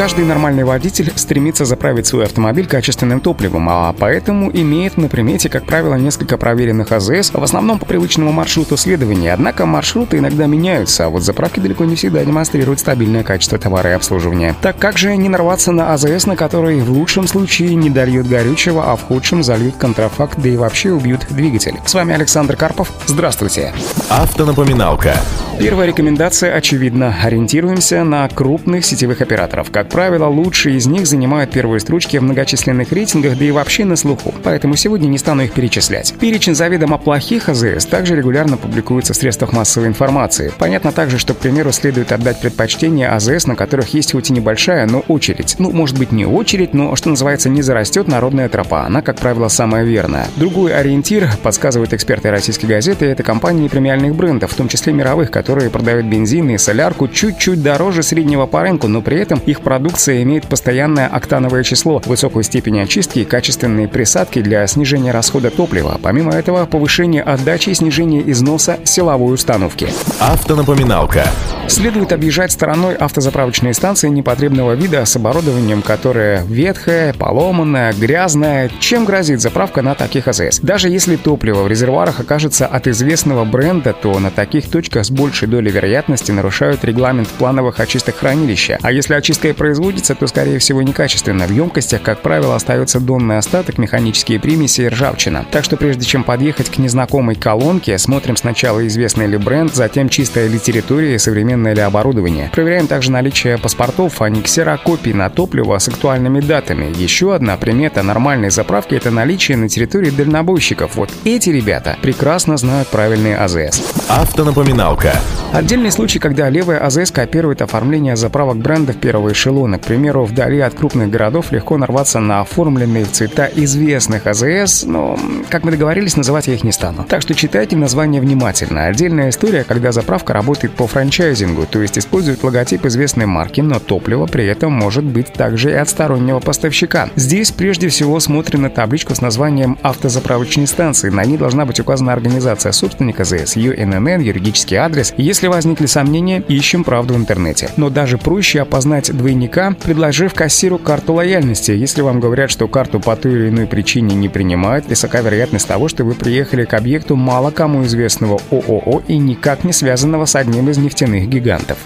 Каждый нормальный водитель стремится заправить свой автомобиль качественным топливом, а поэтому имеет на примете, как правило, несколько проверенных АЗС, в основном по привычному маршруту следования. Однако маршруты иногда меняются, а вот заправки далеко не всегда демонстрируют стабильное качество товара и обслуживания. Так как же не нарваться на АЗС, на который в лучшем случае не дольют горючего, а в худшем зальют контрафакт, да и вообще убьют двигатель? С вами Александр Карпов. Здравствуйте. Автонапоминалка. Первая рекомендация очевидна. Ориентируемся на крупных сетевых операторов. Как правило, лучшие из них занимают первые строчки в многочисленных рейтингах, да и вообще на слуху. Поэтому сегодня не стану их перечислять. Перечень заведомо плохих АЗС также регулярно публикуется в средствах массовой информации. Понятно также, что, к примеру, следует отдать предпочтение АЗС, на которых есть хоть и небольшая, но очередь. Ну, может быть, не очередь, но, что называется, не зарастет народная тропа. Она, как правило, самая верная. Другой ориентир, подсказывают эксперты российской газеты, это компании премиальных брендов, в том числе мировых, которые продают бензин и солярку чуть-чуть дороже среднего по рынку, но при этом их продукция имеет постоянное октановое число, высокую степень очистки и качественные присадки для снижения расхода топлива. Помимо этого, повышение отдачи и снижение износа силовой установки. Автонапоминалка. Следует объезжать стороной автозаправочные станции непотребного вида с оборудованием, которое ветхое, поломанное, грязное. Чем грозит заправка на таких АЗС? Даже если топливо в резервуарах окажется от известного бренда, то на таких точках с большей долей вероятности нарушают регламент плановых очисток хранилища. А если очистка и производится, то, скорее всего, некачественно. В емкостях, как правило, остается донный остаток, механические примеси и ржавчина. Так что прежде чем подъехать к незнакомой колонке, смотрим сначала известный ли бренд, затем чистая ли территория и современное ли оборудование. Проверяем также наличие паспортов, а не ксерокопий на топливо с актуальными датами. Еще одна примета нормальной заправки – это наличие на территории дальнобойщиков. Вот эти ребята прекрасно знают правильные АЗС. Автонапоминалка. Отдельный случай, когда левая АЗС копирует оформление заправок брендов первого эшелона. К примеру, вдали от крупных городов легко нарваться на оформленные в цвета известных АЗС, но, как мы договорились, называть я их не стану. Так что читайте название внимательно. Отдельная история, когда заправка работает по франчайзингу то есть используют логотип известной марки, но топливо при этом может быть также и от стороннего поставщика. Здесь прежде всего смотрим на табличку с названием автозаправочной станции. На ней должна быть указана организация собственника ЗС, ее ННН, юридический адрес. Если возникли сомнения, ищем правду в интернете. Но даже проще опознать двойника, предложив кассиру карту лояльности. Если вам говорят, что карту по той или иной причине не принимают, высока вероятность того, что вы приехали к объекту мало кому известного ООО и никак не связанного с одним из нефтяных гигантов.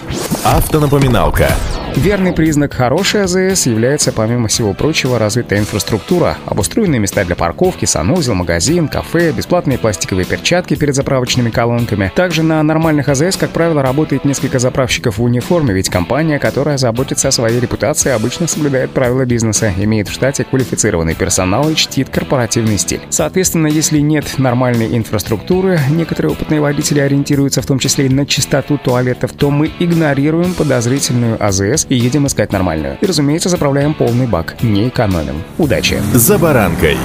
Автонапоминалка. Верный признак хорошей АЗС является, помимо всего прочего, развитая инфраструктура, обустроенные места для парковки, санузел, магазин, кафе, бесплатные пластиковые перчатки перед заправочными колонками. Также на нормальных АЗС, как правило, работает несколько заправщиков в униформе, ведь компания, которая заботится о своей репутации, обычно соблюдает правила бизнеса, имеет в штате квалифицированный персонал и чтит корпоративный стиль. Соответственно, если нет нормальной инфраструктуры, некоторые опытные водители ориентируются в том числе и на чистоту туалетов, то мы игнорируем подозрительную АЗС и едем искать нормальную. И, разумеется, заправляем полный бак, не экономим. Удачи! За баранкой.